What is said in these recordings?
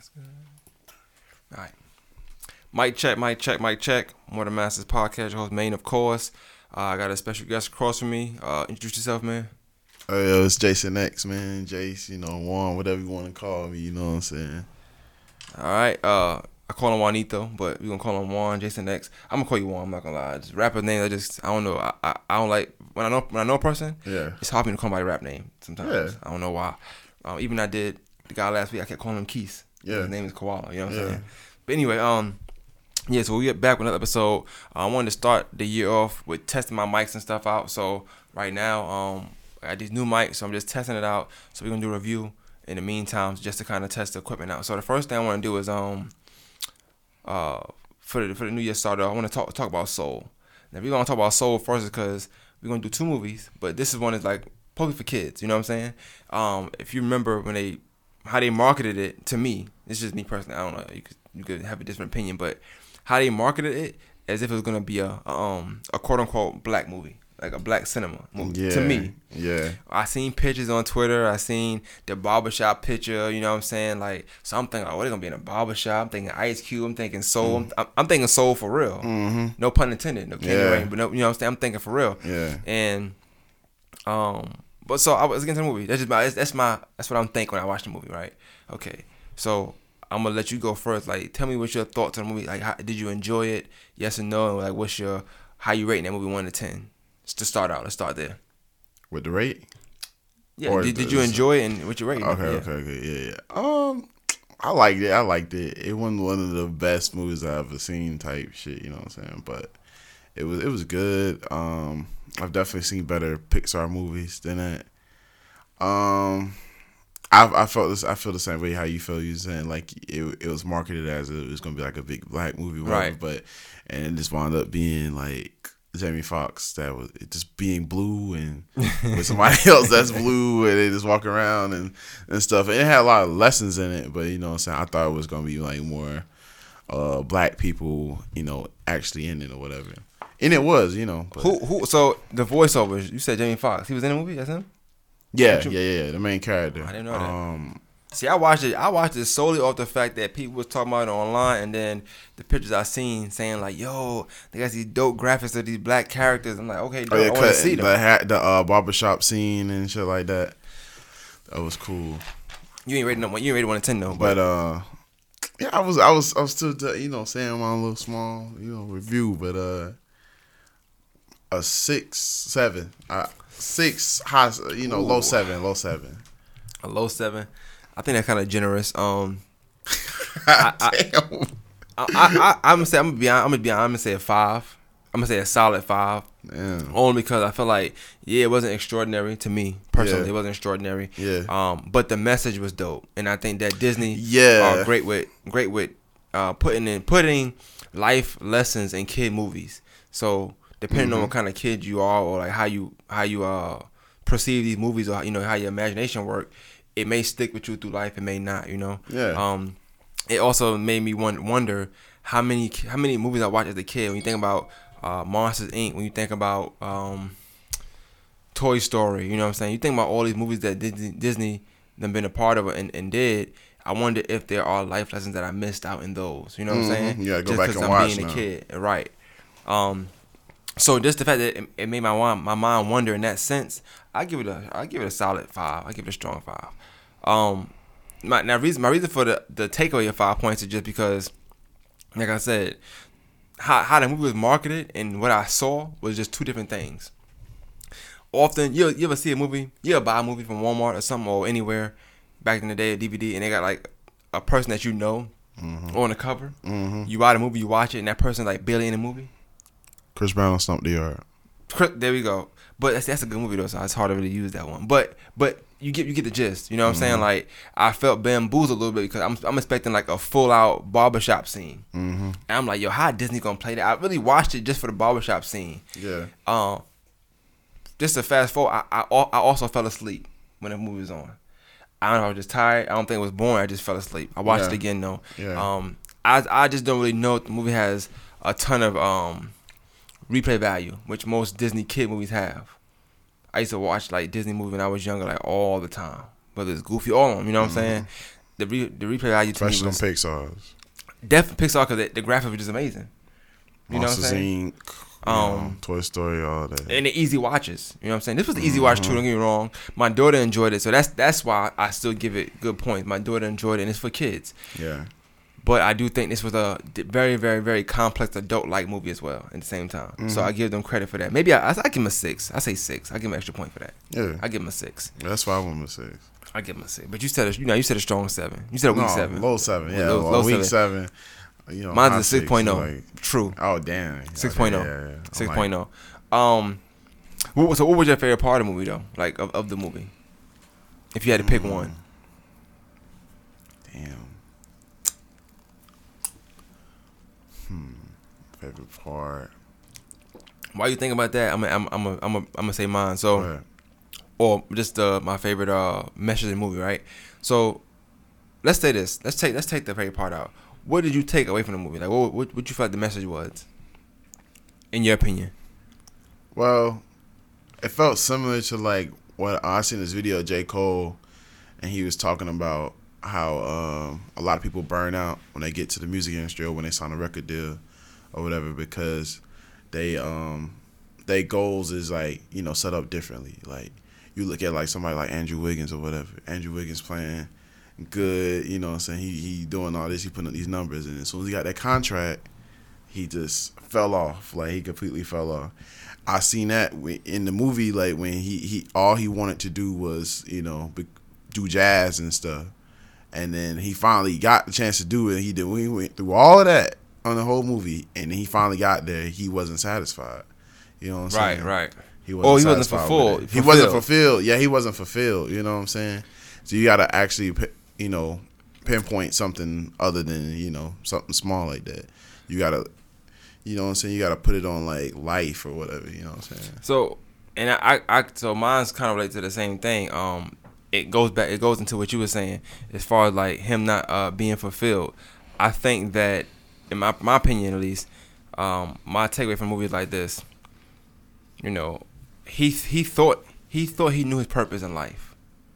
That's good. All right. Mic check, mic check, mic check. More the Masters podcast. Your host, Main, of course. Uh, I got a special guest across from me. Uh, introduce yourself, man. Oh, yo, it's Jason X, man. Jace, you know, Juan, whatever you want to call me, you know what I'm saying? All right. Uh, I call him Juanito, but we're gonna call him Juan, Jason X. I'm gonna call you Juan. I'm not gonna lie. Just rapper name. I just I don't know. I, I, I don't like when I know when I know a person. Yeah. It's hard for me to call my rap name sometimes. Yeah. I don't know why. Um, even I did the guy last week. I kept calling him Keith. Yeah. His name is Koala. You know what I'm Yeah. saying? But anyway, um, yeah. So we get back with another episode. Uh, I wanted to start the year off with testing my mics and stuff out. So right now, um, I got these new mics, so I'm just testing it out. So we're gonna do a review in the meantime, just to kind of test the equipment out. So the first thing I want to do is um, uh, for the for the new year starter, I want to talk talk about soul. Now we're gonna talk about soul first because we're gonna do two movies, but this is one is like probably for kids. You know what I'm saying? Um, if you remember when they how they marketed it to me, it's just me personally. I don't know. You could you could have a different opinion, but how they marketed it as if it was gonna be a, a um a quote unquote black movie, like a black cinema movie. Yeah. To me, Yeah. I seen pictures on Twitter. I seen the barbershop picture. You know what I'm saying? Like, so I'm thinking, oh, what they gonna be in a barbershop? I'm thinking Ice Cube. I'm thinking Soul. I'm, I'm thinking Soul for real. Mm-hmm. No pun intended. No candy Yeah. rain, but no, you know what I'm saying? I'm thinking for real. Yeah. And, um, but so I was getting to the movie. That's just my. That's my. That's what I'm thinking when I watch the movie. Right? Okay. So I'm gonna let you go first. Like, tell me what your thoughts on the movie. Like, how, did you enjoy it? Yes or no? And like, what's your how you rating that movie one to ten? Just to start out. Let's start there. With the rate? Yeah. Or Did, did you enjoy it and what you rating? Okay, Yeah. okay, okay. Yeah, yeah. Um, I liked it. I liked it. It wasn't one of the best movies I've ever seen type shit, you know what I'm saying? But it was it was good. Um, I've definitely seen better Pixar movies than that. Um, I I felt this. I feel the same way how you feel. You saying like it, it was marketed as it was gonna be like a big black movie, whatever, Right. But and it just wound up being like Jamie Foxx that was it just being blue and with somebody else that's blue and they just walk around and and stuff. And it had a lot of lessons in it, but you know what I'm saying. I thought it was gonna be like more uh black people, you know, actually in it or whatever. And it was, you know. But Who who? So the voiceovers. You said Jamie Foxx. He was in the movie. That's him. yeah, yeah, yeah, the main character. I didn't know that. Um, See, I watched it. I watched it solely off the fact that people was talking about it online, and then the pictures I seen saying like, "Yo, they got these dope graphics of these black characters." I'm like, okay, dope, Oh yeah, I want to see them. the hat, the uh, barbershop scene and shit like that. That was cool. You ain't rated no. You ain't rated one to ten though. But, But uh, yeah, I was, I was, I was still, you know, saying my little small, you know, review. But uh, a six, seven, uh, six, high, you know, low seven, low seven. a low seven. I think that's kind of generous. Um, I- Damn. I, I, I, I'm gonna say I'm gonna be. I'm gonna be. I'm gonna say a five. I'm gonna say a solid five. Damn. Only because I feel like yeah, it wasn't extraordinary to me personally. Yeah. It wasn't extraordinary. Yeah. Um, but the message was dope, and I think that Disney Yeah. are great with great with uh putting in putting life lessons in kid movies. So depending Mm-hmm. on what kind of kid you are, or like how you how you uh perceive these movies, or you know how your imagination work, it may stick with you through life. It may not. You know. Yeah. Um, it also made me won- wonder how many how many movies I watched as a kid. When you think about uh, Monsters Inc., when you think about um, Toy Story, you know what I'm saying? You think about all these movies that Disney, Disney done been a part of and, and did. I wonder if there are life lessons that I missed out in those. You know what Mhm. I'm saying? Yeah, go Just back and I'm watch being a kid, right? Um, so just the fact that it, it made my mind, my mind wonder in that sense, I give it a I give it a solid five. I give it a strong five. Um, my now reason my reason for the the takeaway of five points is just because, like I said, how how the movie was marketed and what I saw was just two different things. Often you you ever see a movie, you ever buy a movie from Walmart or something or anywhere back in the day, a DVD, and they got like a person that you know on the cover. Mm-hmm. You buy the movie, you watch it, and that person like barely in the movie. Chris Brown on Stomp the Yard. There we go. But that's, that's a good movie though, so it's hard to really use that one. But but you get you get the gist. You know what I'm saying? Like I felt bamboozled a little bit because I'm I'm expecting like a full out barbershop scene. Mm-hmm. And I'm like, yo, how Disney gonna play that? I really watched it just for the barbershop scene. Yeah. Um, just to fast forward, I, I I also fell asleep when the movie was on. I don't know, I was just tired. I don't think it was boring. I just fell asleep. I watched Yeah. it again though. Yeah. Um, I I just don't really know if the movie has a ton of um replay value, which most Disney kid movies have. I used to watch like Disney movies when I was younger, like all the time. Whether it's Goofy, all of them. You know what I'm saying? the re, the replay value to me Especially on was Pixar's. definitely Pixar because the, the graphic just amazing. You know what I'm saying? Inc. Um, Um, Toy Story, all that. and the easy watches. You know what I'm saying? This was the easy watch too. Don't get me wrong. My daughter enjoyed it, so that's that's why I still give it good points. My daughter enjoyed it, and it's for kids. yeah. But I do think this was a very, very, very complex adult-like movie as well. At the same time, so I give them credit for that. Maybe I, I, I give them a six. I say six. I give them an extra point for that. Yeah. I give them a six. That's why I want to six. I give them a six. But you said a, you know you said a strong seven. You said a weak No, seven. low seven. Yeah, Low- low week seven. seven. You know, Mine's a six point oh. like- True. Oh damn. 6.0. Yeah, yeah, yeah. I'm Six like, oh. Um, what, so what was your favorite part of the movie though? Like of, of the movie, if you had to pick Mm. one. Damn. Favorite part. Why you think about that, I'm I'm I'm I'm I'm, I'm gonna say mine. So. Or just uh, my favorite uh, message in the movie, right? So let's say this. Let's take let's take the favorite part out. What did you take away from the movie? Like, what what, what you felt the message was, in your opinion? Well, it felt similar to like what I seen this video of J. Cole and he was talking about how um, a lot of people burn out when they get to the music industry or when they sign a record deal or whatever because they um their goals is like, you know, set up differently. Like you look at like somebody like Andrew Wiggins or whatever. Andrew Wiggins playing good, you know what I'm saying? He he doing all this, he putting up these numbers and as soon as he got that contract, he just fell off. Like he completely fell off. I seen that in the movie, like when he he all he wanted to do was you know do jazz and stuff, and then he finally got the chance to do it. He did. We went through all of that on the whole movie, and he finally got there. He wasn't satisfied. You know what I'm saying? right. right. He wasn't. Oh, he wasn't satisfied with fulfilled- He wasn't fulfilled. fulfilled. Yeah, he wasn't fulfilled. You know what I'm saying? So you got to actually, you know, pinpoint something other than you know something small like that. You got to, you know what I'm saying? You got to put it on like life or whatever. You know what I'm saying? So, and I, I, I so mine's kind of related to the same thing. Um, it goes back, it goes into what you were saying as far as like him not uh being fulfilled. I think that, in my my opinion at least, um, my takeaway from movies like this, you know, he he thought he thought he knew his purpose in life.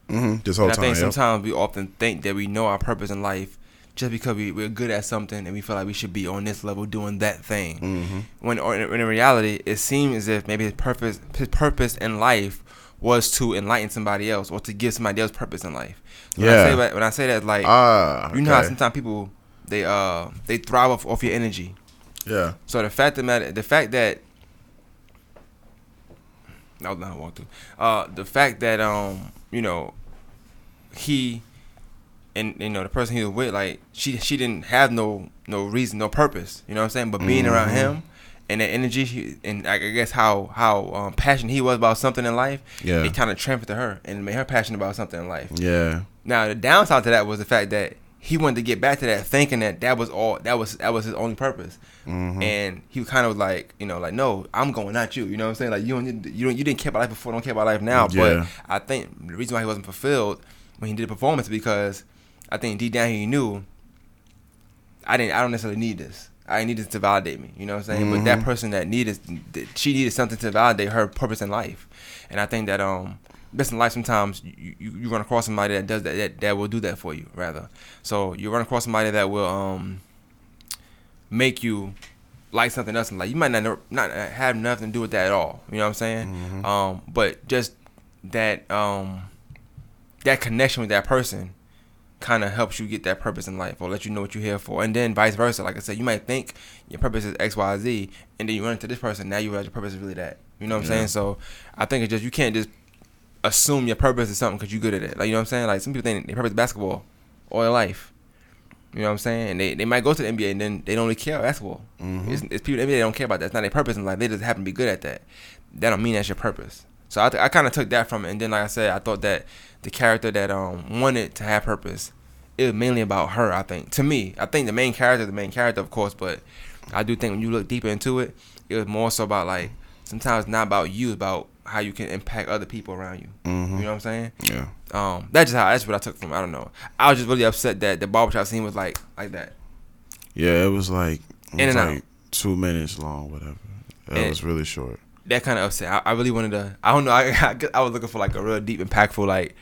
Mm-hmm. This whole And I time. think yep. sometimes we often think that we know our purpose in life just because we, we're good at something and we feel like we should be on this level doing that thing. Mm-hmm. When, or in, when in reality, it seems as if maybe his purpose his purpose in life was to enlighten somebody else or to give somebody else purpose in life. When I Yeah. say that, when I say that, like Ah, you know how sometimes people they uh they thrive off, off your energy. Yeah. So the fact that matter, the fact that that was not how I walked through. Uh, the fact that um, you know, he and you know the person he was with, like she she didn't have no no reason, no purpose. You know what I'm saying? But being around Mhm. him and the energy he, and I guess how how um, passionate he was about something in life, Yeah. it kind of transferred to her and made her passionate about something in life. Yeah. Now the downside to that was the fact that he wanted to get back to that, thinking that that was all that was that was his only purpose, Mhm. and he was kind of like you know like no, I'm going at you. You know what I'm saying? Like you don't you don't you didn't care about life before, don't care about life now. Yeah. But I think the reason why he wasn't fulfilled when he did the performance because I think deep down he knew I didn't I don't necessarily need this. I didn't need this to validate me. You know what I'm saying? But that Mhm. person that needed she needed something to validate her purpose in life, and I think that um best in life sometimes you, you, you run across somebody that does that, that that will do that for you rather. So you run across somebody that will um make you like something else in life. You might not not have nothing to do with that at all. You know what I'm saying? Mhm. Um, but just that um that connection with that person kind of helps you get that purpose in life or let you know what you're here for. And then vice versa. Like I said, you might think your purpose is X, Y, Z, and then you run into this person. Now you realize your purpose is really that. You know what I'm Yeah. saying? So I think it's just you can't just assume your purpose is something because you're good at it. Like you know what I'm saying? Like some people think their purpose is basketball all their life. You know what I'm saying? And they, they might go to the NBA and then they don't really care about basketball. Mhm. It's, it's people in the NBA don't care about that. It's not their purpose in life. They just happen to be good at that. That don't mean that's your purpose. So I, th- I kind of took that from it. And then, like I said, I thought that the character that um wanted to have purpose, it was mainly about her. I think to me, I think the main character, the main character, of course, but I do think when you look deeper into it, it was more so about like sometimes not about you, about how you can impact other people around you. Mhm. You know what I'm saying? Yeah. Um, that's just how that's what I took from. it. I don't know. I was just really upset that the barbershop scene was like like that. Yeah. It was like it In was and like out. two minutes long, whatever. It And- was really short. that kind of upset. I, I really wanted to. I don't know. I, I I was looking for like a real deep, impactful, like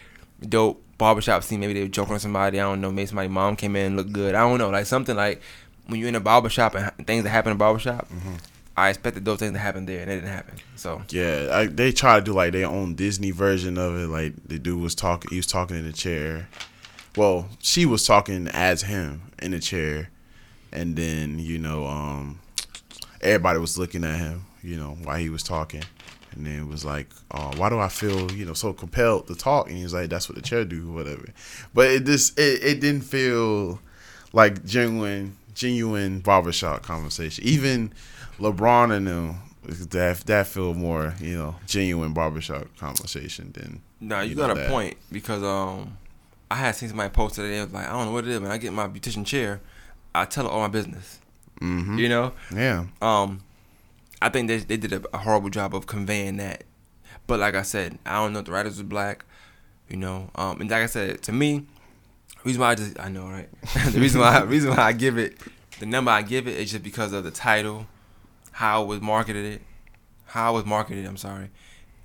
dope barbershop scene. Maybe they were joking with somebody. I don't know. Maybe somebody's mom came in and looked good. I don't know. Like something like when you're in a barbershop and things that happen in a barbershop, Mm-hmm. I expected those things to happen there, and it didn't happen. So Yeah, I, they try to do like their own Disney version of it. Like the dude was talking, he was talking in the chair. Well, she was talking as him in the chair, and then you know, um, everybody was looking at him, you know, while he was talking, and then it was like, uh, why do I feel, you know, so compelled to talk? And he was like, that's what the chair do, whatever. But it just, it, it didn't feel like genuine, genuine barbershop conversation. Even LeBron and them, that that feel more, you know, genuine barbershop conversation than. no, you, You got know a that. point because um, I had seen somebody post today. It was like, I don't know what it is. When I get my beautician chair, I tell her all my business. hmm You know. Yeah. Um, I think they they did a, horrible job of conveying that. But like I said, I don't know if the writers was black, you know. Um, and like I said, to me, reason why I just I know right. the reason why reason why I give it the number I give it is just because of the title, how it was marketed it, how it was marketed. I'm sorry,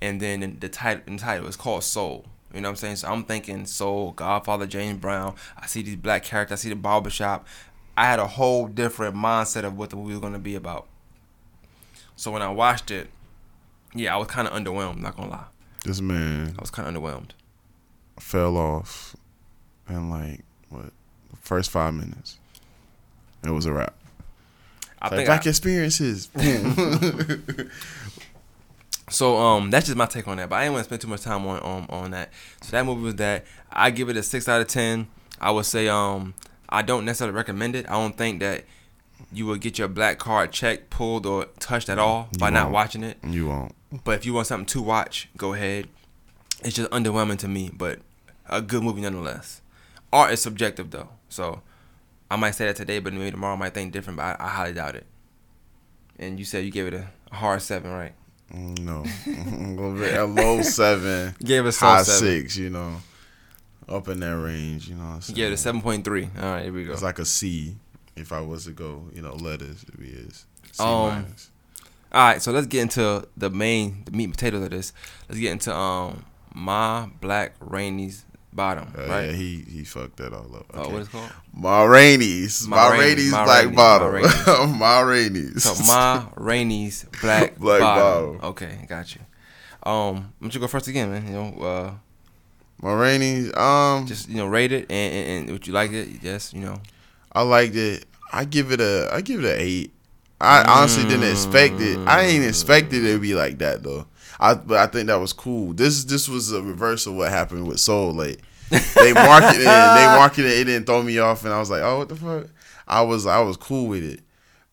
and then the, the title the title is called Soul. You know what I'm saying? So I'm thinking Soul, Godfather, James Brown. I see these black characters. I see the barbershop. I had a whole different mindset of what the movie was gonna be about. So when I watched it, yeah, I was kind of underwhelmed. Not gonna lie, This man I was kind of underwhelmed. fell off in like what the first five minutes. It was a wrap. I Like, black I- experiences. so. Um, that's just my take on that. But I didn't want to spend too much time on on on that. So that movie was that. I give it a six out of ten. I would say um I don't necessarily recommend it. I don't think that you will get your black card checked, pulled, or touched at all by not watching it. you won't. But if you want something to watch, go ahead. It's just underwhelming to me, but a good movie nonetheless. Art is subjective though, so I might say that today, but maybe tomorrow I might think different. But I, I highly doubt it. And you said you gave it a, hard seven, right? No, a low seven, gave it a high seven. six. You know, up in that range. You know, what I'm You gave it a seven point three. All right, here we go. It's like a C. If I was to go, you know, letters, be is C Um, minus. All right, so let's get into the main, the meat and potatoes of this. Let's get into um my black Rainey's bottom, Uh, right? Yeah, he he fucked that all up. Oh, Okay. what is it called? Ma Rainey's, Ma Ma Rainey's, Rainey's black Rainey's, bottle, Ma Rainey's. Ma Rainey's. So my Rainey's black, Black bottom. Okay, got you. Um, why don't you go first again, man? You know, uh, Ma Rainey's. Um, just you know, rate it and, and, and would you like it? Yes, you know. I liked it. I give it a I give it an eight. I honestly didn't expect it. I ain't expected it to be like that though. I but I think that was cool. This this was a reverse of what happened with Soul. Like they marketed it, they marketed it, it didn't throw me off, and I was like, oh what the fuck. I was I was cool with it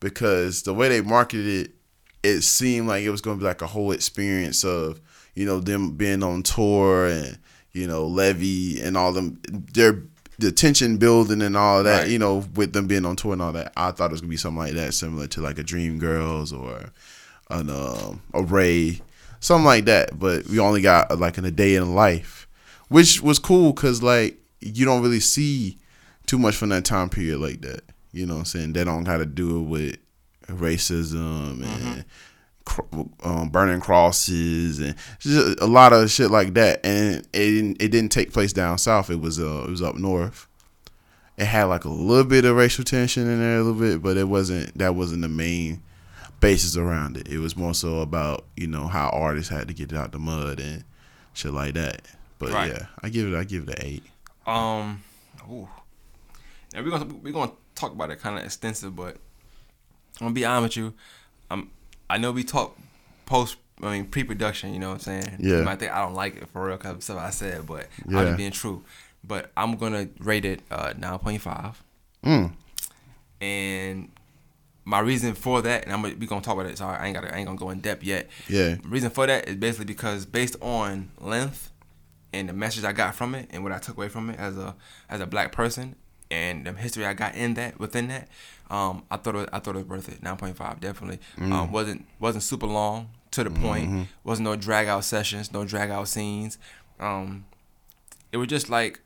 because the way they marketed it, it seemed like it was gonna be like a whole experience of you know them being on tour and you know Levee and all them their the tension building and all of that Right. you know with them being on tour and all that. I thought it was gonna be something like that, similar to like a Dream Girls or an um, a Ray, something like that. But we only got like in a day in life, which was cool because like you don't really see too much from that time period like that. You know what I'm saying? They don't got to do it with racism and cr- um, burning crosses and just a lot of shit like that. And it didn't, it didn't take place down south. It was uh, it was up north. It had like a little bit of racial tension in there a little bit, but it wasn't that wasn't the main basis around it. It was more so about you know how artists had to get it out the mud and shit like that. But Right. yeah, I give it I give it an eight. Um, ooh. Now we're gonna we're gonna talk about it kind of extensive, but I'm gonna be honest with you. Um, I know we talk post. I mean pre-production. You know what I'm saying? Yeah. You might think I don't like it for real because of stuff I said, but I'm just being true. But I'm gonna rate it uh 9.5, Mm. and my reason for that, and I'm gonna, we gonna talk about it. Sorry, I ain't got I ain't gonna go in depth yet. Yeah. reason for that is basically because based on length and the message I got from it and what I took away from it as a as a black person and the history I got in that within that, um, I thought it was, I thought it was worth it. Nine point five definitely. Um, wasn't wasn't super long to the point. Wasn't no drag out sessions, no drag out scenes. Um, it was just like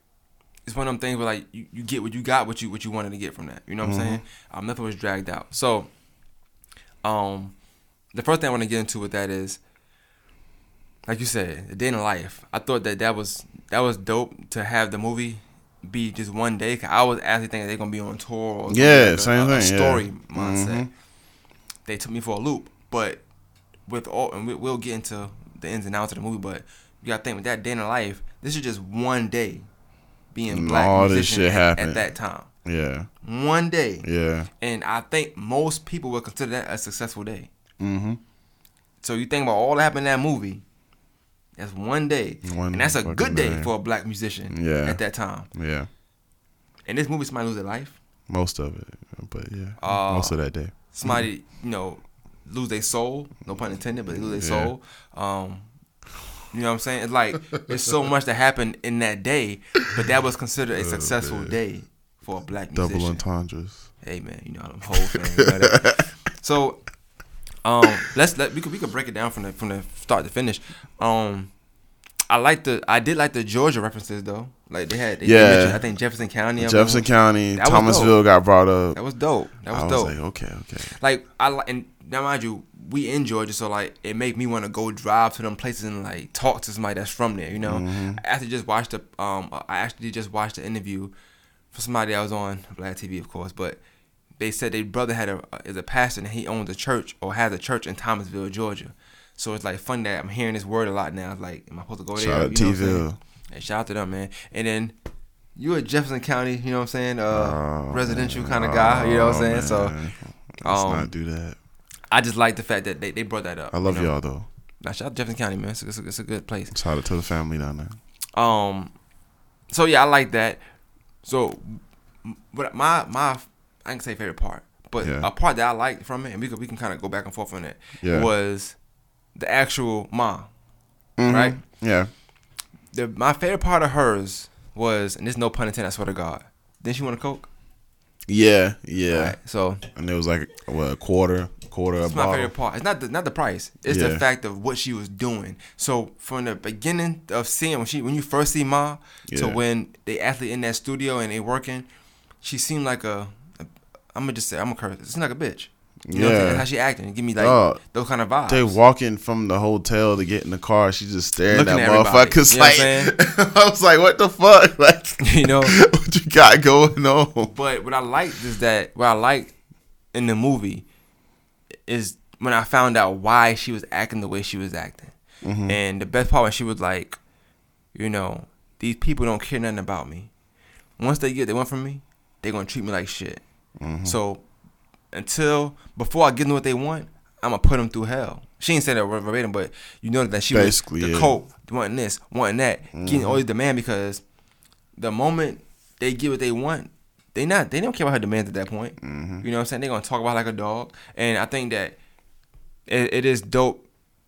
it's one of them things where like you, you get what you got what you what you wanted to get from that. You know what I'm saying? Um, nothing was dragged out. So, um, the first thing I want to get into with that is like you said, a day in the life. I thought that that was that was dope to have the movie be just one day. Cause I was actually thinking they're gonna be on tour or Yeah, like a, same a, a thing, yeah. story mindset. Mhm. They took me for a loop, but with all and we, we'll get into the ins and outs of the movie. But you gotta think with that day in the life, this is just one day being And black all this musician shit at, at that time. Yeah. One day, Yeah. and I think most people would consider that a successful day. Mm-hmm. So you think about all that happened in that movie. That's one day, One and that's a good day day. for a black musician. Yeah. at that time. Yeah. And this movie, somebody lose their life. Most of it, but yeah, Uh, most of that day. Somebody, you know, lose their soul. No pun intended, but they lose their Yeah. soul. Um, you know what I'm saying? It's like there's so much that happened in that day, but that was considered a successful Oh, day for a black musician. Double entendres. Hey man, you know I'm whole thing. You know so, um, let's let we could we could break it down from the from the start to finish. Um, I like the I did like the Georgia references though. Like they had they Yeah. I think Jefferson County. Jefferson. County, Thomasville got brought up. That was dope. That was I was dope. like, okay, okay. like I like and now mind you, we in Georgia, so like it make me want to go drive to them places and like talk to somebody that's from there. You know, Mm-hmm. I actually just watched the um I actually just watched the interview for somebody I was on Black TV, of course, but they said their brother had a is a pastor and he owns a church or has a church in Thomasville, Georgia. So it's like fun that I'm hearing this word a lot now. It's like, am I supposed to go there? Shout out You know what I'm saying? T-Ville. Hey, shout out to them, man. And then you're a Jefferson County, you know what I'm saying? Uh, Oh, residential kind of guy, you know what I'm Oh, saying? So man. let's um, not do that. I just like the fact that they, they brought that up. I love you know? y'all though. Now, shout out to Jefferson County, man. It's a, it's a, it's a good place. Shout out to the family down there. Um, so yeah, I like that. So, but my my I can say favorite part, but Yeah. a part that I liked from it, and we could we can kind of go back and forth on it, Yeah. was the actual mom. Mhm. Right. Yeah. The my favorite part of hers was, and there's no pun intended. I swear to God. Didn't she want a coke? Yeah. Yeah. Right, so And it was like what a quarter, quarter a It's my favorite part. It's not the not the price. It's the fact of what she was doing. So from the beginning of seeing when she when you first see Ma to when they actually in that studio and they working, she seemed like a, a I'm gonna just say I'm gonna curse. It's like a bitch. You know what I'm saying? Yeah. That's how she acting. Give me like Oh, those kind of vibes. They walking from the hotel to get in the car. She just staring Looking at at motherfuckers like. I was like, what the fuck? Like, you know. what you got going on? But what I liked is that what I liked in the movie is when I found out why she was acting the way she was acting. Mm-hmm. And the best part when she was like, you know, these people don't care nothing about me. Once they get they want from me, they're gonna treat me like shit. Mm-hmm. So until before I give them what they want, I'm gonna put them through hell. She ain't say that verbatim, but you know that she Basically, was the yeah. wanting this, wanting that, getting all these demand because the moment they get what they want, they not they don't care about her demands at that point. Mm-hmm. You know what I'm saying? They're gonna talk about like a dog, and I think that it, it is dope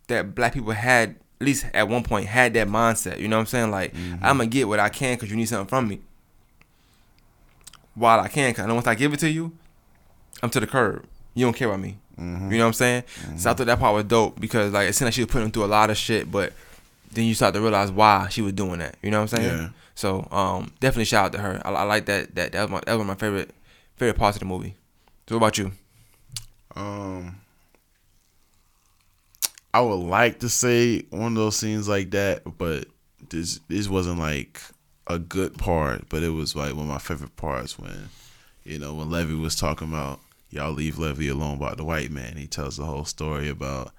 that black people had at least at one point had that mindset. You know what I'm saying? Like I'm gonna get what I can because you need something from me. While I can, cause I know once I give it to you, I'm to the curb. You don't care about me. Mm-hmm. You know what I'm saying? So I thought that part was dope because like it seemed like she was putting through a lot of shit, but then you start to realize why she was doing that. You know what I'm saying? Yeah. So um, definitely shout out to her. I, I like that. That that was my that was my favorite favorite parts of the movie. So what about you? Um, I would like to say one of those scenes like that, but this this wasn't like a good part. But it was like one of my favorite parts when, you know, when Levee was talking about y'all leave Levee alone about the white man. He tells the whole story about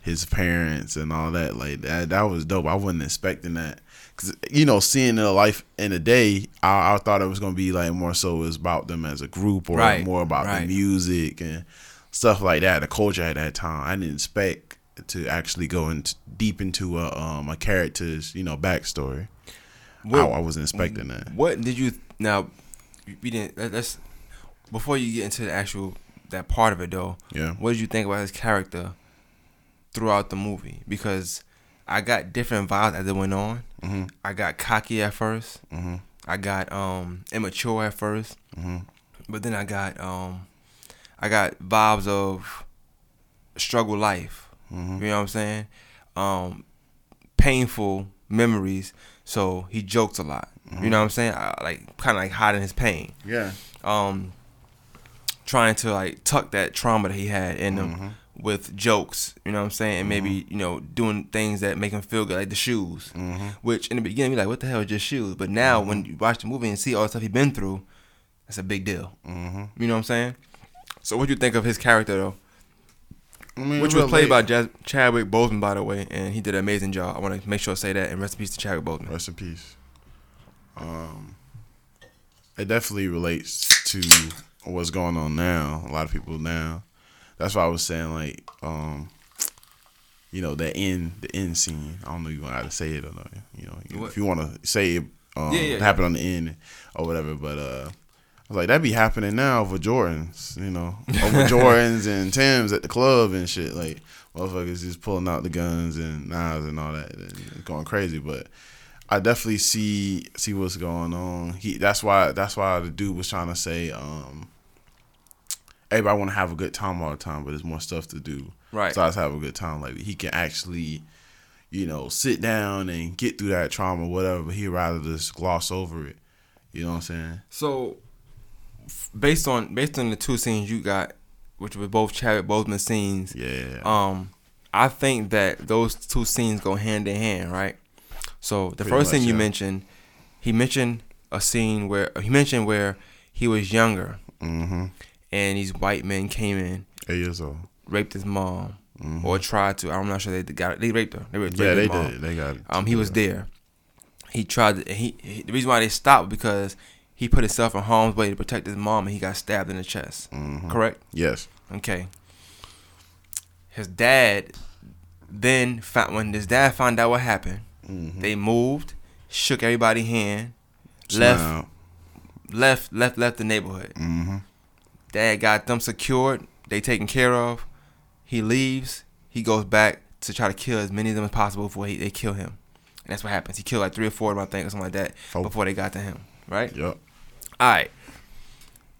his parents and all that. Like that, that was dope. I wasn't expecting that. Cause you know, seeing the life in a day, I, I thought it was gonna be like more so it was about them as a group or Right, more about right. the music and stuff like that. The culture at that time, I didn't expect to actually go into deep into a um a character's you know backstory. I, I wasn't expecting that. What did you now? We didn't. Let's before you get into the actual that part of it though. Yeah. What did you think about his character throughout the movie? Because I got different vibes as it went on. hmm I got cocky at first. hmm I got um immature at 1st hmm but then I got um I got vibes of struggle life. hmm You know what I'm saying? Um, painful memories. So he jokes a lot. You know what I'm saying? I, like kind of like hiding his pain. Yeah. Um, trying to like tuck that trauma that he had in him with jokes, you know what I'm saying, and maybe Mm-hmm. you know doing things that make him feel good, like the shoes. Mm-hmm. Which in the beginning, you're like, what the hell is just shoes? But now when you watch the movie and see all the stuff he's been through, that's a big deal. Mm-hmm. You know what I'm saying? So what do you think of his character though? I mean, Which was played by Jas- Chadwick Boseman, by the way, and he did an amazing job. I want to make sure I say that, and rest in peace to Chadwick Boseman. Rest in peace. Um, it definitely relates to what's going on now. A lot of people now. That's why I was saying like, um, you know, the end, the end scene. I don't know if you want to say it or not. You know, What? if you want to say it, um, Yeah, yeah, happened on the end or whatever. But uh, I was like, that'd be happening now for Jordans. You know, over Jordans and Tims at the club and shit. Like motherfuckers just pulling out the guns and knives and all that and going crazy. But I definitely see see what's going on. He that's why that's why the dude was trying to say um everybody want to have a good time all the time, but there's more stuff to do. Right. So I just have a good time. Like he can actually, you know, sit down and get through that trauma, or whatever. But he'd rather just gloss over it. You know what I'm saying? So, based on based on the two scenes you got, which were both Chadwick Boseman scenes, Yeah. um, I think that those two scenes go hand in hand, right? So the Pretty first thing you yeah. mentioned, he mentioned a scene where he mentioned where he was younger mm-hmm. And these white men came in, Eight years old. raped his mom, Mhm. or tried to. I'm not sure they got it. They raped her. They raped, Yeah, raped they did. They got it. Um, he was there. He tried to. He, he the reason why they stopped because he put himself in harm's way to protect his mom, and he got stabbed in the chest. Mhm. Correct. Yes. Okay. His dad then found when his dad found out what happened. Mhm. They moved, shook everybody's hand, left, Smile. left, left, left the neighborhood. Mhm. Dad got them secured. They taken care of. He leaves. He goes back to try to kill as many of them as possible before he, they kill him. And that's what happens. He killed like three or four of them, I think, or something like that, Four. before they got to him. Right? Yep. All right.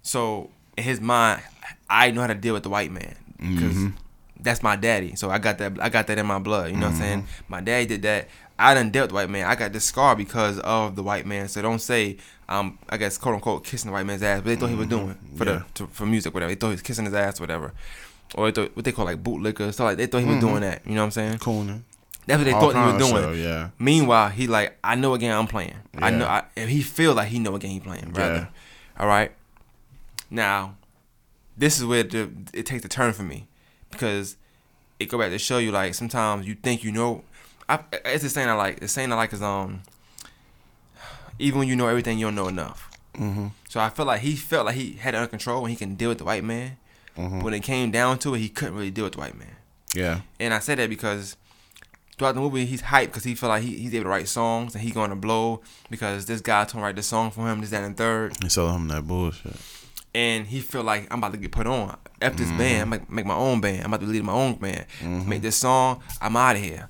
So in his mind, I know how to deal with the white man because Mhm. That's my daddy. So I got that. I got that in my blood. You know what I'm saying? Mm-hmm. My daddy did that. I done dealt with white man. I got this scar because of the white man. So don't say um I guess quote unquote kissing the white man's ass, but they thought he was doing for Mm-hmm. Yeah. the to, for music whatever. They thought he was kissing his ass whatever. Or they thought, what they call like bootlicker, so like they thought he was Mhm. doing that. You know what I'm saying? Cooning. That's what they All thought he was doing. stuff, yeah. Meanwhile, he like, I know game I'm playing. I know, I, and he feel like he know game he playing. Rather, Yeah. all right. Now, this is where the, it takes a turn for me because it go back to show you like sometimes you think you know. I, it's the saying I like. The saying I like is um. Even when you know everything, you don't know enough. Mm-hmm. So I feel like he felt like he had it under control and he can deal with the white man. Mhm. When it came down to it, he couldn't really deal with the white man. Yeah. And I said that because throughout the movie, he's hyped because he feel like he, he's able to write songs and he going to blow because this guy told him to write this song for him, this, that, and third. And sell him that bullshit. And he feel like I'm about to get put on. F this band, I'm make, make my own band. I'm about to lead my own band. Make this song, I'm out of here.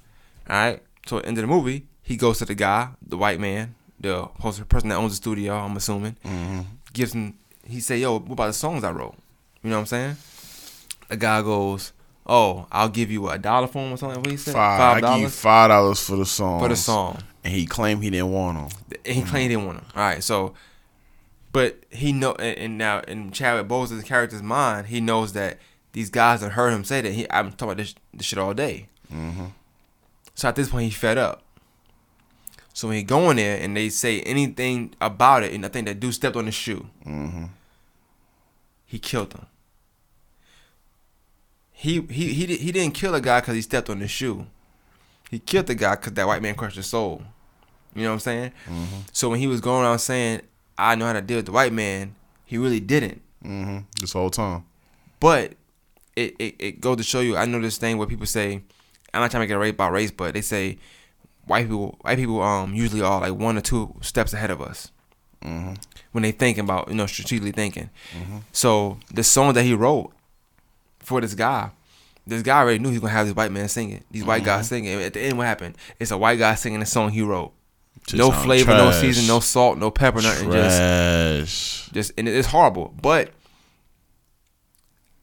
All right. So at the end of the movie, he goes to the guy, the white man, the person that owns the studio. I'm assuming, Mm-hmm. gives him. He say, "Yo, what about the songs I wrote?" You know what I'm saying? The guy goes, "Oh, I'll give you a dollar for him or something." What he said? Five. You five dollars for the song. for the song. And he claimed he didn't want them. And he claimed he didn't want them. All right, so, but he know, and, and now in Chadwick Boseman's character's mind, he knows that these guys have heard him say that. He, I'm talking about this, this shit all day. Mm-hmm. So at this point, he fed up. So when he go in there and they say anything about it, and I think that dude stepped on his shoe, Mm-hmm. he killed him. He he he he didn't kill a guy because he stepped on his shoe. He killed the guy because that white man crushed his soul. You know what I'm saying? Mm-hmm. So when he was going around saying, "I know how to deal with the white man," he really didn't. Mm-hmm. This whole time. But it, it, it goes to show you. I know this thing where people say, I'm not trying to get race about race, but they say white people white people um usually are like one or two steps ahead of us Mm-hmm. when they thinking about you know strategically thinking. Mhm. So the song that he wrote for this guy, this guy already knew he was gonna have this white man singing, these white guys singing. At the end, what happened? It's a white guy singing the song he wrote. No sound flavor, no season, no salt, no pepper, nothing. Just Trash. just and it's horrible. But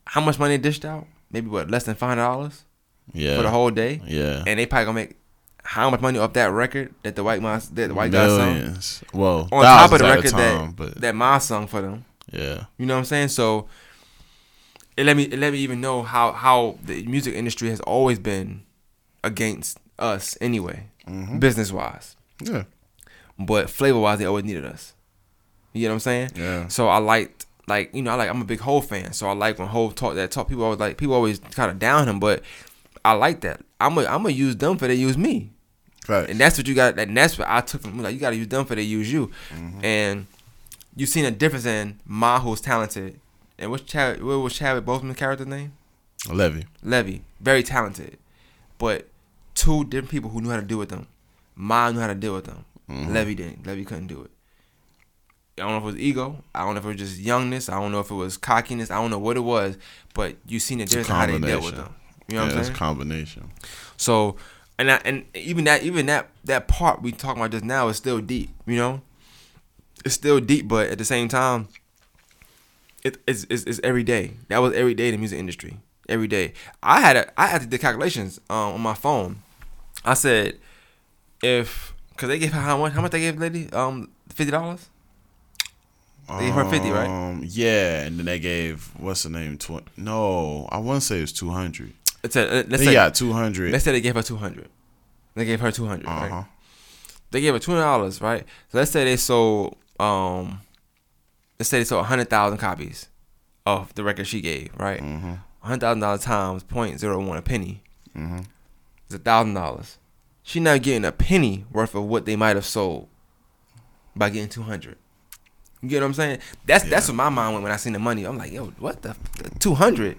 how much money dished out? Maybe what less than five hundred dollars Yeah. for the whole day, yeah. and they probably gonna make how much money off that record that the white man that the white guy sung Millions. Well, on top of the record time, that but that Ma sung for them. yeah. You know what I'm saying? So it let me it let me even know how how the music industry has always been against us anyway, Mhm. business wise. Yeah. But flavor wise, they always needed us. You get what I'm saying? Yeah. So I liked like you know I like I'm a big Hove fan, so I like when Hove talk that talk. People always like people always kind of down him, but I like that. I'm gonna I'm gonna use them for they use me, Right. and that's what you got. And that's what I took from like you got to use them for they use you, mm-hmm. and you've seen a difference in Ma who's talented, and what's Chad what was Chadwick Boseman's character name? Levee. Levee, very talented, but two different people who knew how to deal with them. Ma knew how to deal with them. Mhm. Levee didn't. Levee couldn't do it. I don't know if it was ego. I don't know if it was just youngness. I don't know if it was cockiness. I don't know what it was, but you seen the It's difference how they dealt with them. You know yeah, what I'm it's saying? a combination. So, and I, and even that even that that part we talking about just now is still deep. You know, it's still deep, but at the same time, it, it's, it's it's every day. That was every day in the music industry. Every day, I had a I had to do calculations um, on my phone. I said, if because they gave her how much how much they gave the lady um fifty dollars. They gave her 50, right? Um, yeah, and then they gave what's the name? Tw- no, I want to say it was two hundred. It's a, let's They say got two hundred. let's say they gave her two hundred. They gave her two hundred. Uh Right? huh. they gave her two hundred dollars, right? So let's say they sold um let's say they sold hundred thousand copies of the record she gave, right? Mm-hmm. hundred thousand dollars times point zero one a penny Mm-hmm. is a thousand dollars. She not getting a penny worth of what they might have sold by getting two hundred. You get what I'm saying? That's that's what my mind went when I seen the money. I'm like, yo, what the two hundred?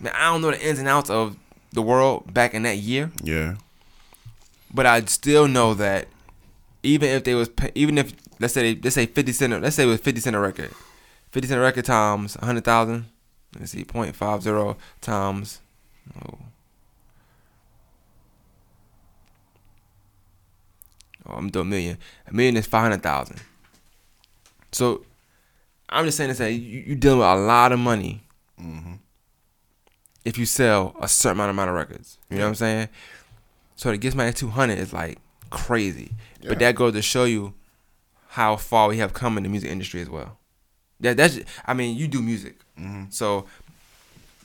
Man, I don't know the ins and outs of the world back in that year. Yeah. But I still know that even if they was even if let's say they, let's say fifty cent let's say it was fifty cent a record, fifty cent a record times a hundred thousand. Let's see, point five zero times. Oh. Oh, I'm doing a million. A million is five hundred thousand. So I'm just saying this that you're dealing with a lot of money Mm-hmm. if you sell a certain amount, amount of records. You know what I'm saying? So to get somebody at 200 is like crazy. Yeah. But that goes to show you how far we have come in the music industry as well. That that's I mean, you do music. Mm-hmm. So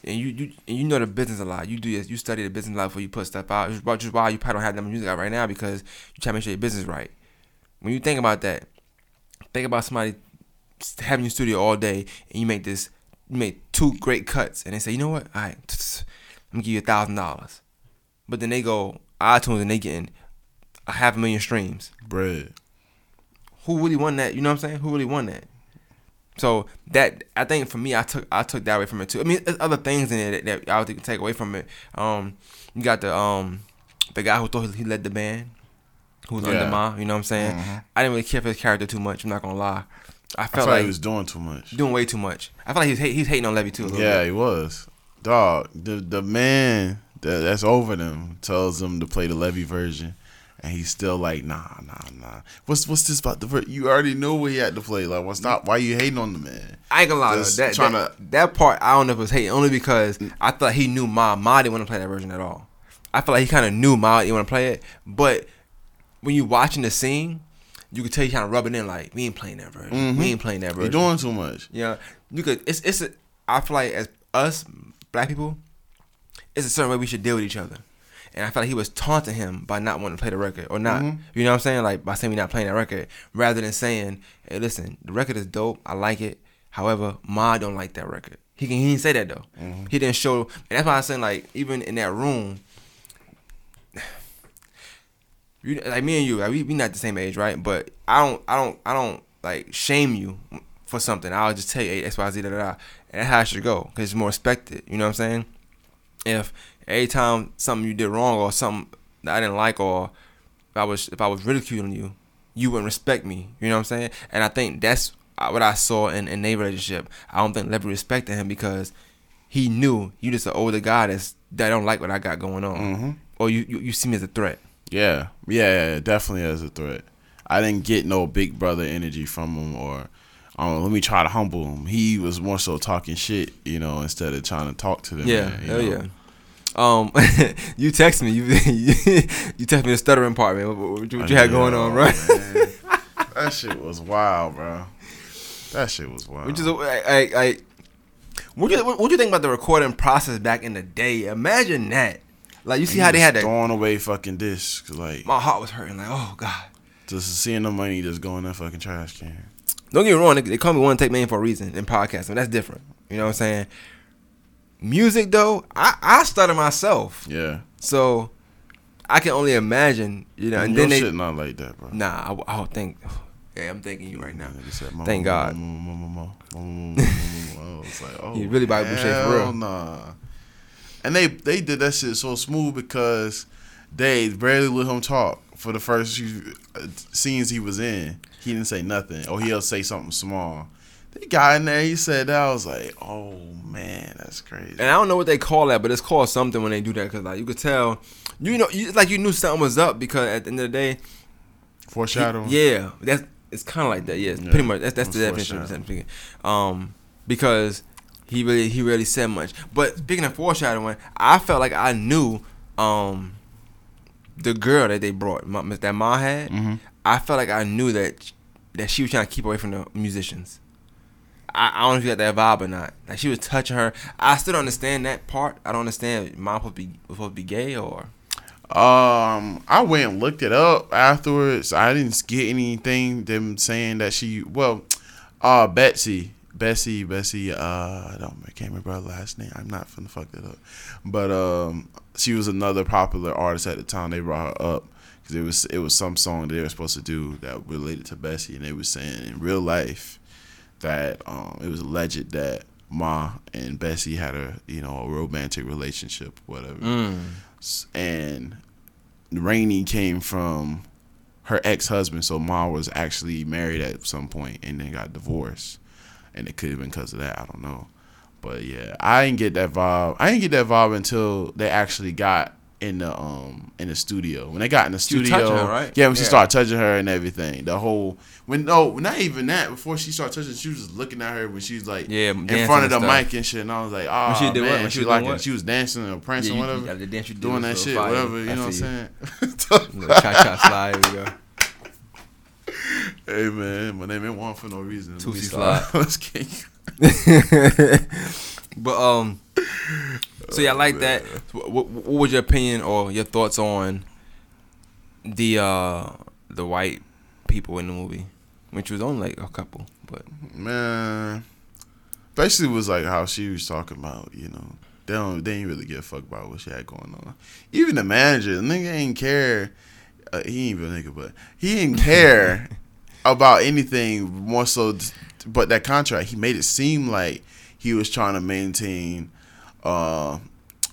and you, you and you know the business a lot. You do this, you study the business a lot before you put stuff out. Which is why- which is why you probably don't have that much music out right now because you try to make sure your business is right. When you think about that, think about somebody having your studio all day and you make this you make two great cuts and they say, you know what? All right, let me give you a thousand dollars. But then they go iTunes and they getting a half a million streams. Bread. Who really won that? You know what I'm saying? Who really won that? So that I think for me, I took I took that away from it too. I mean, there's other things in it that, that I would think take away from it. Um, you got the um the guy who thought he led the band, who was Yeah. under Ma. You know what I'm saying? Mhm. I didn't really care for his character too much. I'm not gonna lie. I I felt felt like like he was doing too much. doing way too much. I felt like he was hate, he's hating on Levee too. Yeah, bit. he was. Dog, the the man that, that's over them tells them to play the Levee version, and he's still like, nah, nah, nah. What's what's this about the You already knew where he had to play. Like, what's not? Why you hating on the man? I ain't gonna lie. Just that, trying that, that part I don't know if it was hate only because I thought he knew Ma. Ma didn't want to play that version at all. I feel like he kind of knew Ma didn't want to play it, but when you watching the scene, you could tell you kind of rubbing in like we ain't playing that version. Mhm. We ain't playing that version. You version. doing too much. Yeah, you could. It's it's. A, I feel like as us black people, it's a certain way we should deal with each other. And I felt like he was taunting him by not wanting to play the record or not. Mhm. You know what I'm saying? Like by saying we're not playing that record, rather than saying, "Hey, listen, the record is dope. I like it. However, Ma don't like that record." He can. He didn't say that though. Mhm. He didn't show. And that's why I'm saying like even in that room. You, like me and you, like we we not the same age, right? But I don't, I don't, I don't like shame you for something. I'll just tell you hey, X, Y, Z, da, da, da. And that's how it should go because it's more respected. You know what I'm saying? If every time something you did wrong or something that I didn't like or if I was if I was ridiculing you, you wouldn't respect me. You know what I'm saying? And I think that's what I saw in in their relationship. I don't think Levee respected him because he knew you just an older guy that's that don't like what I got going on, Mm-hmm. or you, you you see me as a threat. Yeah, yeah, definitely as a threat. I didn't get no big brother energy from him, or um, let me try to humble him. He was more so talking shit, you know, instead of trying to talk to them. Yeah, man, hell know? yeah. Um, you text me. You you text me the stuttering part, man. What, what, what you had going on, Yo, right? that shit was wild, bro. That shit was wild. Which is, a- I, I, I, What you what you think about the recording process back in the day? Imagine that. Like you see how they had that. throwing away fucking discs. Like My heart was hurting. Like oh god. just seeing the money just go in that fucking trash can. Don't get me wrong. They, they call me one take man for a reason in podcasting. That's different. You know what I'm saying? Music though, I I started myself, Yeah. so I can only imagine. You know, and Your then they shit not like that, bro. nah. I, I don't think. Yeah, I'm thanking you right now. Nigga said, "Mama, Thank God. mama, mama, mama, mama, mama, mama." I was like, oh, You really Bobby Boucher for real. Nah. And they they did that shit so smooth because they barely let him talk for the first few uh, scenes he was in. He didn't say nothing, or he'll say something small. They got in there. He said that. I was like, oh man, that's crazy. And I don't know what they call that, but it's called something when they do that because like you could tell, you know, you, like you knew something was up because at the end of the day, Foreshadowing. yeah, that's it's kind of like that. Yeah, Yeah, pretty much. That's that's the definition of something. Um, because he really he really said much. But speaking of foreshadowing, I felt like I knew um the girl that they brought, that Ma had. Mhm. I felt like I knew that that she was trying to keep away from the musicians. I, I don't know if you got that vibe or not. Like she was touching her. I still don't understand that part. I don't understand. Mom supposed to be supposed to be gay or Um, I went and looked it up afterwards. I didn't get anything them saying that she well, uh, Betsy, Bessie, Bessie. Uh, I don't I can't remember her last name. I'm not finna fuck that up, but um, she was another popular artist at the time. They brought her up because it was it was some song they were supposed to do that related to Bessie, and they were saying in real life that um, it was alleged that Ma and Bessie had a you know a romantic relationship, whatever mm. And Rainey came from her ex husband. So Ma was actually married at some point and then got divorced, and it could have been because of that. I don't know, but yeah, I didn't get that vibe. I didn't get that vibe until they actually got in the um in the studio. When they got in the studio, her, right? yeah, when she Yeah. started touching her and everything, the whole when no, not even that. Before she started touching, she was just looking at her when she was like Yeah, in front of the stuff. mic and shit. And I was like, oh she did what? man, When she, she was like she was dancing or prancing, Yeah, you- whatever you- dance doing that shit, fire. whatever. You I know what I'm saying? Little cha-cha slide. Here we go. hey man, my name ain't one for no reason. Tootsie stop. Let's kick. but um, so yeah, I like that. What, what was your opinion or your thoughts on the uh the white people in the movie, which was only like a couple, but Man, basically was like how she was talking about. You know, they don't they ain't really give a fuck about what she had going on. Even the manager, the nigga ain't care. Uh, he ain't even a nigga, but he didn't care about anything more so. But that contract, he made it seem like he was trying to maintain uh,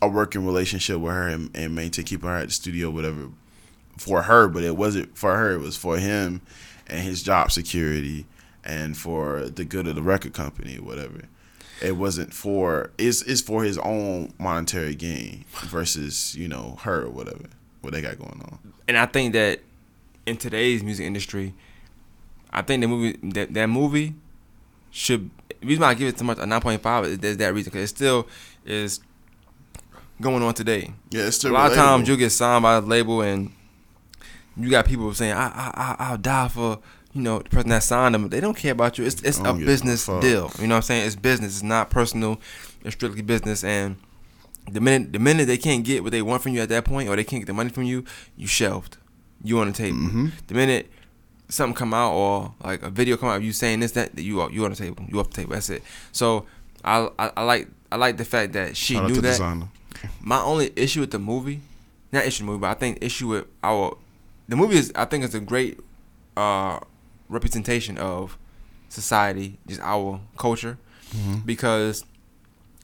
a working relationship with her and, and maintain keeping her at the studio, whatever, for her. But it wasn't for her; it was for him and his job security and for the good of the record company, whatever. It wasn't for it's it's for his own monetary gain versus you know her or whatever what they got going on. and I think that in today's music industry, I think the movie that that movie should. The reason why I give it so much a nine point five is there's that reason because it still is going on today. Yeah, it's a still lot of times you'll get signed by a label and you got people saying I I I I'll die for you know the person that signed them. They don't care about you. It's it's a a business deal. You know what I'm saying? It's business. It's not personal. It's strictly business. And the minute the minute they can't get what they want from you at that point, or they can't get the money from you, you shelved. You on the table. Mhm. The minute something come out or like a video come out of you saying this that, that you are you on the table. You off the table. That's it. So I I, I like I like the fact that she Shout knew that. My only issue with the movie, not issue with the movie, but I think issue with our the movie is I think it's a great uh, representation of society, just our culture, Mm-hmm. because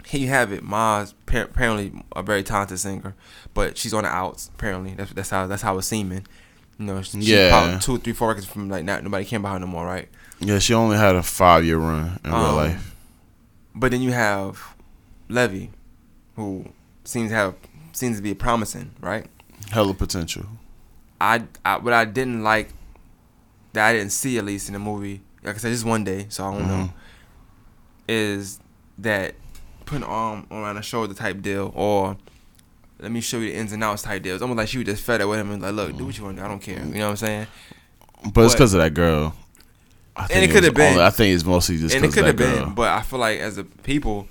here you have it. Ma's apparently a very talented singer, but she's on the outs. Apparently, that's that's how that's how it's seeming. Know, she Yeah. probably two, three, four records from like not nobody came behind her no more, right? Yeah, she only had a five year run in real Um, life. But then you have Levee, who seems to have seems to be promising, right? Hella potential. I, I what I didn't like that I didn't see at least in the movie. Like I said, just one day, so I don't know. Mhm. Is that putting an arm around a shoulder type deal, or let me show you the ins and outs type deal? It's almost like she was just fed up with him and like, look, do what you want. I don't care. You know what I'm saying? But it's because of that girl. I And it could have been. I think it's mostly just and it could have been, but I feel like as a people,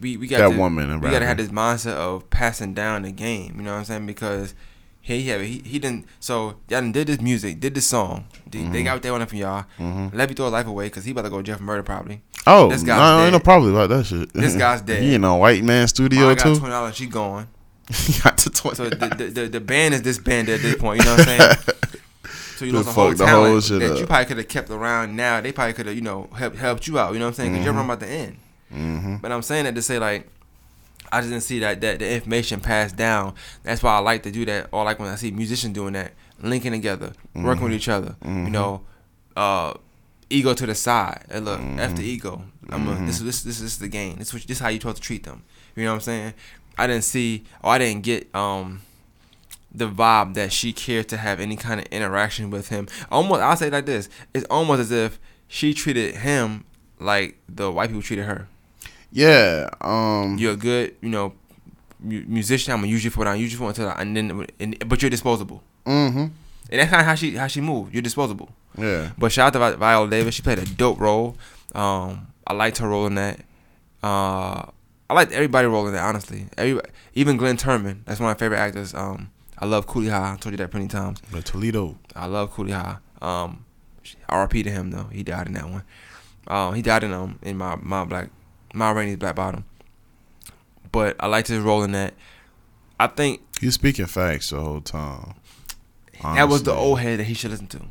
we we got That to, woman, We gotta have this mindset of passing down the game. You know what I'm saying? Because he he he, he didn't. So y'all done did this music, did this song. They, Mm-hmm. they got what they wanted from y'all. Let me throw his life away because he about to go to jail for murder probably. Oh, This no, guy's ain't no dead. problem about that shit. This guy's dead. He in a white man studio I got too. twenty dollars. She gone. he got to twenty. So the, the, the, the band is disbanded at this point. You know what I'm saying? So you lost a whole the whole talent shit that up. you probably could have kept around. Now they probably could have you know helped helped you out. You know what I'm saying? Because you're Mm-hmm. about to end. Mm-hmm. But I'm saying that to say like. I just didn't see that, that the information passed down. That's why I like to do that. Or like when I see musicians doing that, linking together, working with mm-hmm. each other. You mm-hmm. know, uh, ego to the side. Hey, look, f the ego. I'm a, this, this this this is the game. This what- this how you supposed to treat them. You know what I'm saying? I didn't see or I didn't get um the vibe that she cared to have any kind of interaction with him. Almost I'll say it like this. It's almost as if she treated him like the white people treated her. Yeah. Um. You're a good, you know, musician. I'm gonna use you for what I use you for until I, and then and, but you're disposable. Mm-hmm. And that's kind of how she how she moved. You're disposable. Yeah. But shout out to Vi- Viola Davis. She played a dope role. Um, I liked her role in that. Uh, I liked everybody rolling in that. Honestly, everybody, even Glynn Turman. That's one of my favorite actors. Um, I love Cooley High. I told you that plenty times. But Toledo. I love Cooley High. Um, R.P. to him though. He died in that one. Um, he died in um in my my black my Rainey's Black Bottom. But I liked his role in that. I think he's speaking facts the whole time. that was the old head that he should listen to.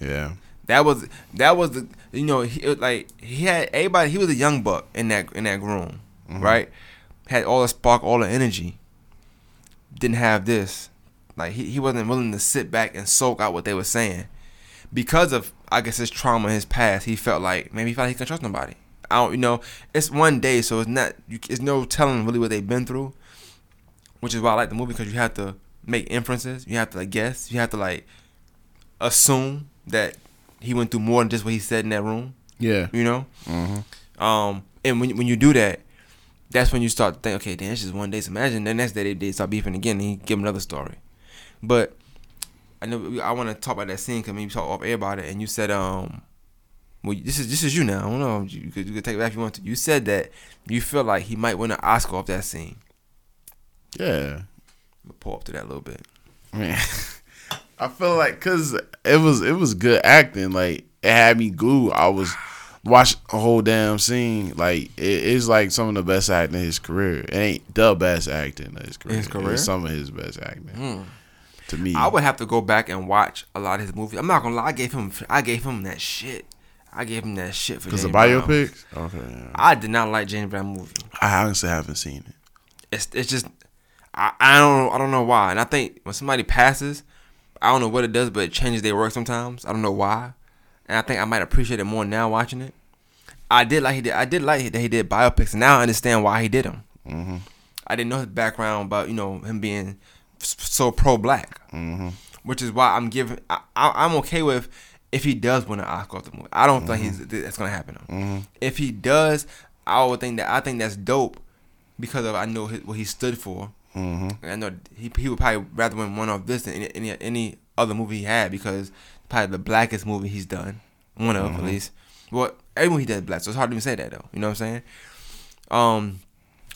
Yeah. That was that was the you know he like he had everybody he was a young buck in that in that room right had all the spark all the energy didn't have this like he, he wasn't willing to sit back and soak out what they were saying because of I guess his trauma his past he felt like maybe he felt like he couldn't trust nobody I don't you know it's one day so it's not you, it's no telling really what they've been through which is why I like the movie because you have to make inferences you have to like guess you have to like assume that he went through more than just what he said in that room. Yeah. You know. Mm-hmm. Um, and when when you do that, that's when you start to think, okay, damn, it's just one day. So imagine the next day they, they start beefing again, and he give him another story. But I know I want to talk about that scene because maybe talk off air about it. And you said, um, well, this is this is you now. I don't know. You could, you could take it back if you want to. You said that you feel like he might win an Oscar off that scene. Yeah. I'm gonna pull up to that a little bit. Man. I feel like cause it was it was good acting. Like it had me glued. I was watching a whole damn scene. Like it, it's like some of the best acting in his career. It ain't the best acting in his career. his career? It's some of his best acting. Hmm. To me, I would have to go back and watch a lot of his movies. I'm not gonna lie. I gave him I gave him that shit. I gave him that shit for because the biopics. Okay, yeah. I did not like James Brown movie. I honestly haven't seen it. It's it's just I, I don't I don't know why. And I think when somebody passes, I don't know what it does, but it changes their work sometimes. I don't know why. And I think I might appreciate it more now watching it. I did like he did. I did like that he did biopics, and now I understand why he did them. Mm-hmm. I didn't know his background about you know him being so pro black, Mm-hmm. which is why I'm giving. I, I'm okay with if he does win an Oscar the movie. I don't think he's that's gonna happen. Mm-hmm. If he does, I would think that I think that's dope because of I know his, what he stood for. Mm-hmm. And I know he he would probably rather win one of this than any, any any other movie he had because probably the blackest movie he's done, one of at least. Well, everyone he does black, so it's hard to even say that though. You know what I'm saying? Um,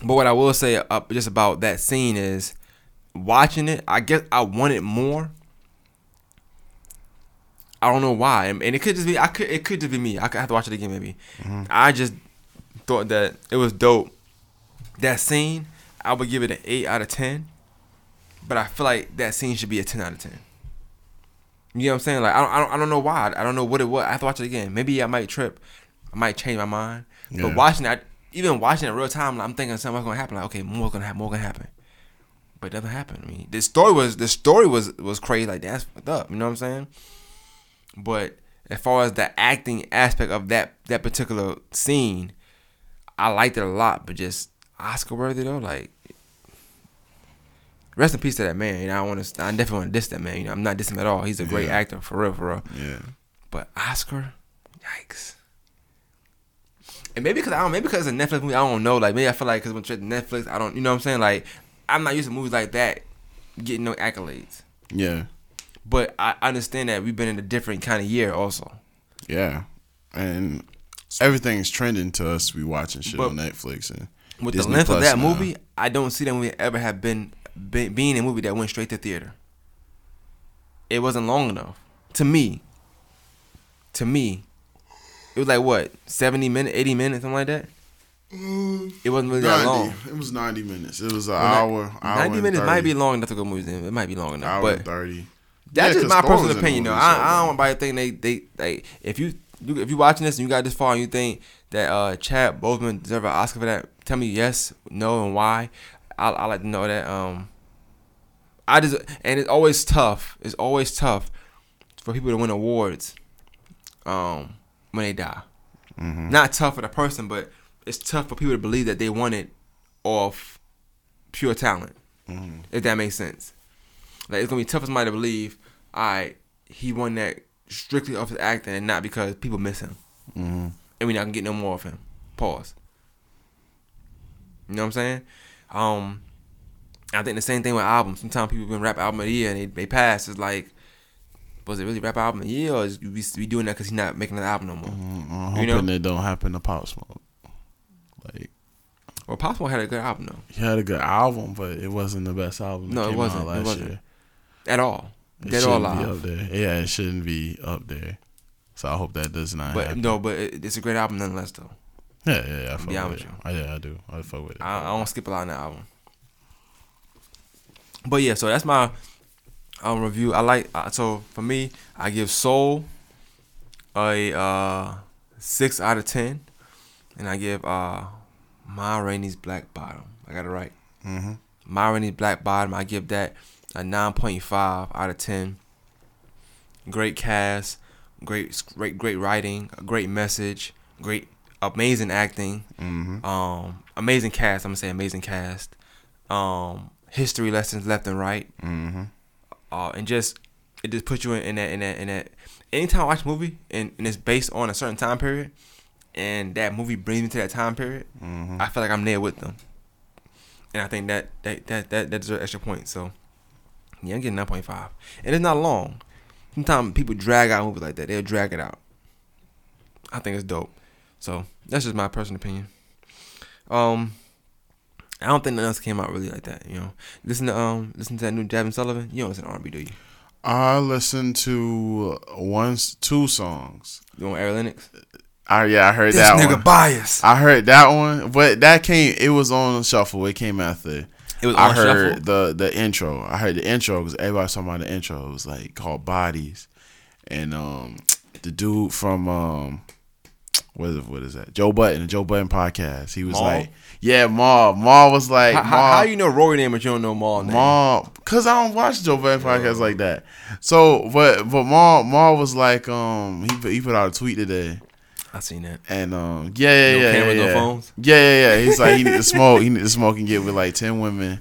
but what I will say uh, just about that scene is watching it. I guess I wanted more. I don't know why, and it could just be I could it could just be me. I could have to watch it again maybe. I just thought that it was dope. That scene, I would give it an eight out of ten, but I feel like that scene should be a ten out of ten. You know what I'm saying? Like I don't, I don't, I don't know why. I don't know what it was. I have to watch it again. Maybe I might trip. I might change my mind. Yeah. But watching that, even watching it real time, like, I'm thinking something's gonna happen. Like okay, more gonna happen. More gonna happen. But it doesn't happen. I mean, the story was the story was was crazy. Like that's fucked up. You know what I'm saying? But as far as the acting aspect of that that particular scene, I liked it a lot. But just Oscar worthy though, like rest in peace to that man. You know, I want to. I definitely want to diss that man. You know, I'm not dissing him at all. He's a great Yeah. actor for real, for real. Yeah. But Oscar, yikes. And maybe because I don't, maybe because it's a Netflix movie, I don't know. Like maybe I feel like because when Netflix, I don't, you know what I'm saying? Like I'm not used to movies like that getting no accolades. Yeah. But I understand that we've been in a different kind of year also. Yeah. And everything's trending to us to be watching shit But- on Netflix and with Disney the length of that now. movie, I don't see that movie ever have been, been being a movie that went straight to theater. It wasn't long enough to me. To me, it was like what seventy minutes, eighty minutes, something like that. It wasn't really that long. It was ninety minutes. It was an Well, hour. hour Ninety minutes 30. might be long enough to go movies in. It might be long enough, hour but and thirty. That's Yeah, just my personal was in the opinion, though. I, so, I don't want anybody to think they they like if you if you watching this and you got this far and you think that uh Chad Boseman deserve an Oscar for that, tell me yes, no, and why. I I like to know that. Um, I just and it's always tough. It's always tough for people to win awards. Um, when they die, Mm-hmm. not tough for the person, but it's tough for people to believe that they won it off pure talent. Mm-hmm. If that makes sense. Like it's gonna be tough for somebody to believe, all right, he won that strictly off his acting and not because people miss him. Mm-hmm. And we not gonna get no more of him. Pause. You know what I'm saying? Um I think the same thing with albums. Sometimes people been rap album of the year and they, they pass. It's like, was it really rap album of the year or is we, we doing that because he's not making an album no more? I'm You hoping know? it don't happen to Pop Smoke. Like Well, Possible had a good album though, he had a good album, but it wasn't the best album. No, it wasn't. It wasn't. Year. at all. It Dead or alive. up there. Yeah, it shouldn't be up there. So I hope that does not But happen. no, but it, it's a great album nonetheless though. Yeah, yeah, yeah. I fuck Be with honest with Oh, yeah, I do. I fuck with it. I, I don't skip a lot on that album. But yeah, so that's my um, review. I like uh, so for me, I give Soul a uh, six out of ten, and I give uh, Ma Rainey's Black Bottom. I got it right. mm-hmm. Ma Rainey's Black Bottom. I give that a nine point five out of ten. Great cast, great great great writing, a great message, great amazing acting. Mm-hmm. Um, amazing cast. I'm gonna say amazing cast. Um, history lessons left and right. Mm-hmm. Uh, and just it just puts you in, in that in that in that. Anytime I watch a movie and, and it's based on a certain time period, and that movie brings me to that time period, Mm-hmm. I feel like I'm there with them. And I think that that that that, that deserves extra points. So yeah, I'm getting nine point five, and it's not long. Sometimes people drag out movies like that. They'll drag it out. I think it's dope. So that's just my personal opinion. Um, I don't think nothing else came out really like that. You know, listen to um, listen to that new Jazmine Sullivan. You don't listen to R&B, do you? I listened to one, two songs. You want Ari Lennox? I yeah, I heard that one. This that nigga one. bias. I heard that one, but that came. It was on shuffle. It came after. It was I heard shuffle. the the intro. I heard the intro because everybody was talking about the intro. It was like called Bodies, and um the dude from um what is what is that Joe Budden the Joe Budden podcast. He was Mal? like yeah Mal Mal was like How, how, Mal, how you know Rory name but you don't know Mal name? Mal cause I don't watch Joe Budden podcast like that. So but but Mal Mal was like um he put, he put out a tweet today. I seen that. And um, yeah, yeah, No yeah, cameras, yeah, no yeah. phones? Yeah, yeah, yeah. He's like he need to smoke. He need to smoke and get with like ten women,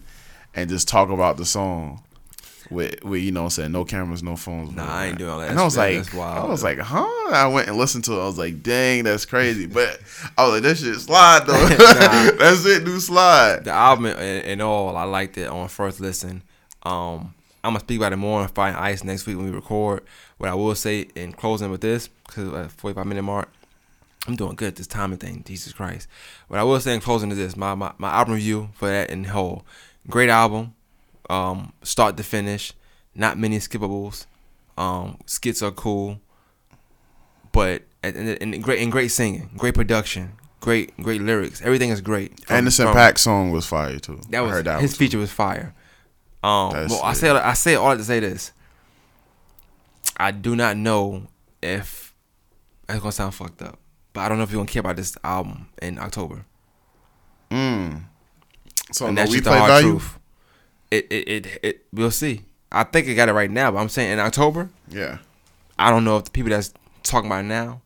and just talk about the song. With, with you know, what I'm saying no cameras, no phones. Nah, I ain't doing all that. And I was like, wild, I was like, huh? I went and listened to it. I was like, dang, that's crazy. But I was like, that shit slide though. Nah. that's it, do slide. the album and, and all, I liked it on first listen. Um, I'm gonna speak about it more on Fire and Ice next week when we record. What I will say in closing with this, because at 45 minute mark, I'm doing good at this timing thing. Jesus Christ. What I will say in closing is this: my my, my album review for that in whole, great album, um, start to finish, not many skippables. Um, skits are cool, but and, and, great and great singing, great production, great great lyrics. Everything is great. From- Anderson from- Paak song was fire too. that was that his too. feature was fire. Um, That's well, I say I say all to say this. I do not know if that's gonna sound fucked up, but I don't know if you're gonna care about this album in October. Mm. So and no that's just the hard value. truth. It, it it it we'll see. I think I got it right now, but I'm saying in October, Yeah. I don't know if the people that's talking about it now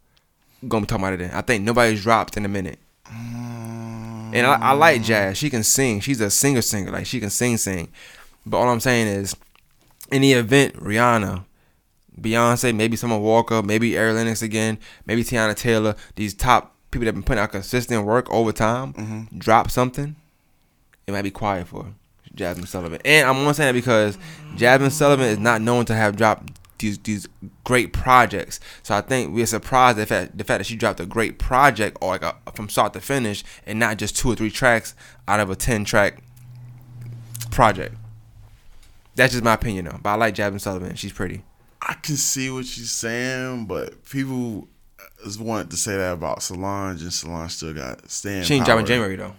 gonna be talking about it then. I think nobody's dropped in a minute. And I, I like mm. Jazz. She can sing. She's a singer singer. Like she can sing sing. But all I'm saying is, in the event, Rihanna, Beyonce, maybe Summer Walker, maybe Ari Lennox again, maybe Teyana Taylor, these top people that have been putting out consistent work over time, mm-hmm. drop something, it might be quiet for Jazmine Sullivan. And I'm only saying that because Jazmine Sullivan is not known to have dropped these these great projects. So I think we're surprised the fact the fact that she dropped a great project or like a, from start to finish and not just two or three tracks out of a ten track project. That's just my opinion though. But I like Jazmine Sullivan. She's pretty. I can see what you're saying, but people just wanted to say that about Solange, and Solange still got staying. She ain't power. dropping January though.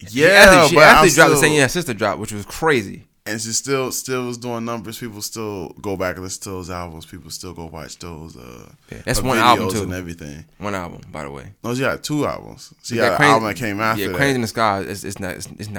Yeah, she actually, she actually dropped the same year her sister dropped, which was crazy. and she still still was doing numbers. People still go back and listen to those albums. People still go watch those. Uh, Yeah, that's one album, too. and everything. One album, by the way. No, she got two albums. She Yeah, got Cranes- an album that came after yeah. Cranes in the Sky is it's not it's, it's not